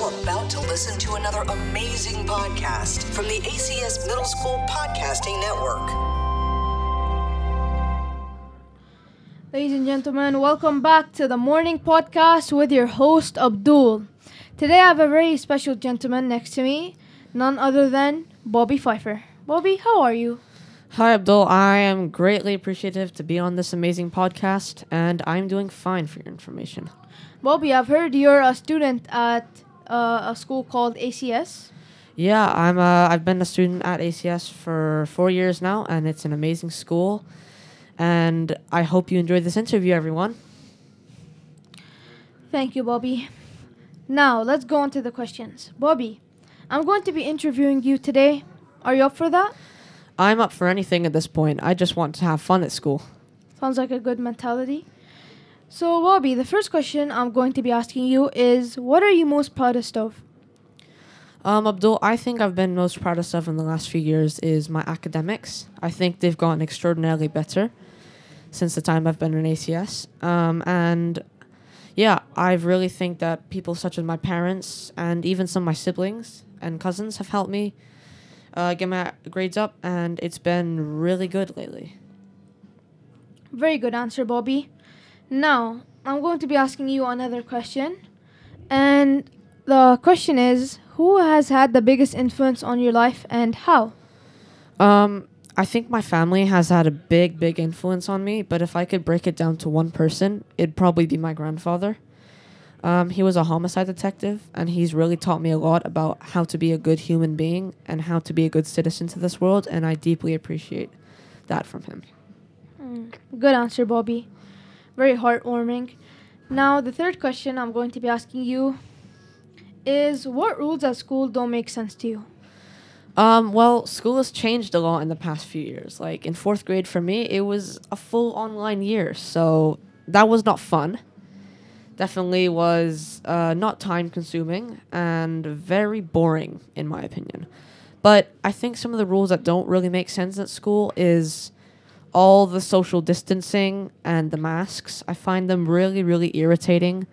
You're about to listen to another amazing podcast from the ACS Middle School Podcasting Network. Ladies and gentlemen, welcome back to the morning podcast with your host Abdul. Today I have a very special gentleman next to me, none other than Bobby Pfeiffer. Bobby, how are you? Hi, Abdul. I am greatly appreciative to be on this amazing podcast, and I'm doing fine for your information. Bobby, I've heard you're a student at uh, a school called ACS. Yeah, I'm. Uh, I've been a student at ACS for four years now, and it's an amazing school. And I hope you enjoyed this interview, everyone. Thank you, Bobby. Now, let's go on to the questions. Bobby, I'm going to be interviewing you today. Are you up for that? I'm up for anything at this point. I just want to have fun at school. Sounds like a good mentality. So, Bobby, the first question I'm going to be asking you is what are you most proudest of? Um, Abdul, I think I've been most proudest of in the last few years is my academics. I think they've gotten extraordinarily better since the time I've been in ACS. Um, and yeah, I really think that people such as my parents and even some of my siblings and cousins have helped me uh, get my grades up, and it's been really good lately. Very good answer, Bobby. Now, I'm going to be asking you another question. And the question is Who has had the biggest influence on your life and how? Um, I think my family has had a big, big influence on me, but if I could break it down to one person, it'd probably be my grandfather. Um, he was a homicide detective, and he's really taught me a lot about how to be a good human being and how to be a good citizen to this world, and I deeply appreciate that from him. Mm, good answer, Bobby. Very heartwarming. Now, the third question I'm going to be asking you is what rules at school don't make sense to you? Um, well, school has changed a lot in the past few years. Like in fourth grade for me, it was a full online year, so that was not fun definitely was uh, not time consuming and very boring, in my opinion. But I think some of the rules that don't really make sense at school is all the social distancing and the masks. I find them really, really irritating.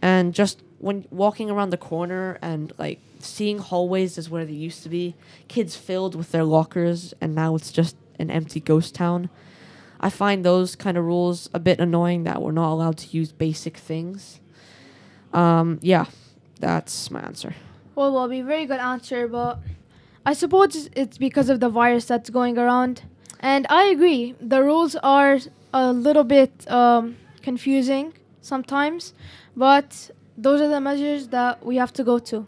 And just when walking around the corner and like seeing hallways is where they used to be, kids filled with their lockers, and now it's just an empty ghost town. I find those kind of rules a bit annoying that we're not allowed to use basic things. Um, yeah, that's my answer. Well, well, be very good answer, but I suppose it's because of the virus that's going around. And I agree, the rules are a little bit um, confusing sometimes, but those are the measures that we have to go to.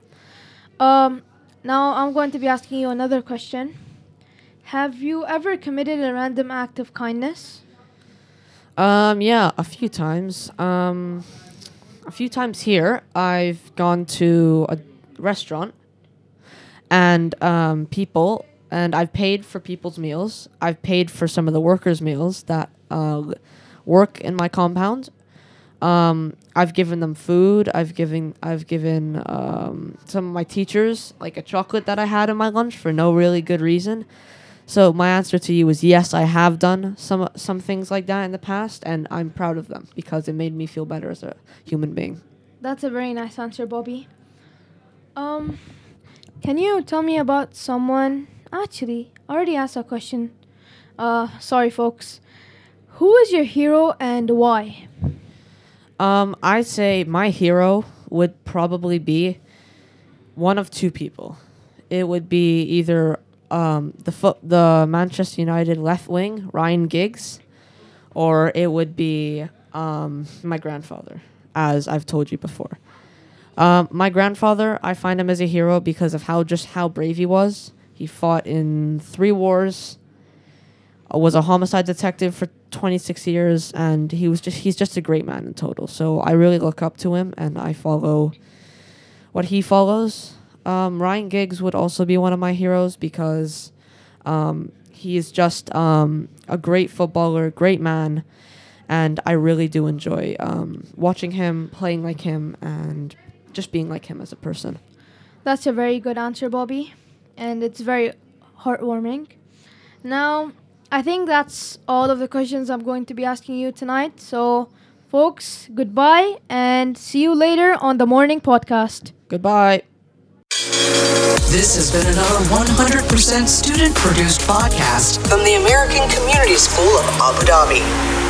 Um, now, I'm going to be asking you another question. Have you ever committed a random act of kindness? Um, yeah, a few times. Um, a few times here, I've gone to a restaurant and um, people, and I've paid for people's meals. I've paid for some of the workers' meals that uh, work in my compound. Um, I've given them food. I've given I've given um, some of my teachers like a chocolate that I had in my lunch for no really good reason. So my answer to you is yes, I have done some some things like that in the past, and I'm proud of them because it made me feel better as a human being. That's a very nice answer, Bobby. Um, can you tell me about someone? Actually, I already asked a question. Uh, sorry, folks. Who is your hero and why? Um, I'd say my hero would probably be one of two people. It would be either um, the fo- the Manchester United left wing Ryan Giggs, or it would be um, my grandfather, as I've told you before. Um, my grandfather, I find him as a hero because of how just how brave he was. He fought in three wars. Uh, was a homicide detective for 26 years, and he was just he's just a great man in total. So I really look up to him, and I follow what he follows. Um, Ryan Giggs would also be one of my heroes because um, he is just um, a great footballer, great man, and I really do enjoy um, watching him, playing like him, and just being like him as a person. That's a very good answer, Bobby, and it's very heartwarming. Now, I think that's all of the questions I'm going to be asking you tonight. So, Folks, goodbye and see you later on the morning podcast. Goodbye. This has been another 100% student produced podcast from the American Community School of Abu Dhabi.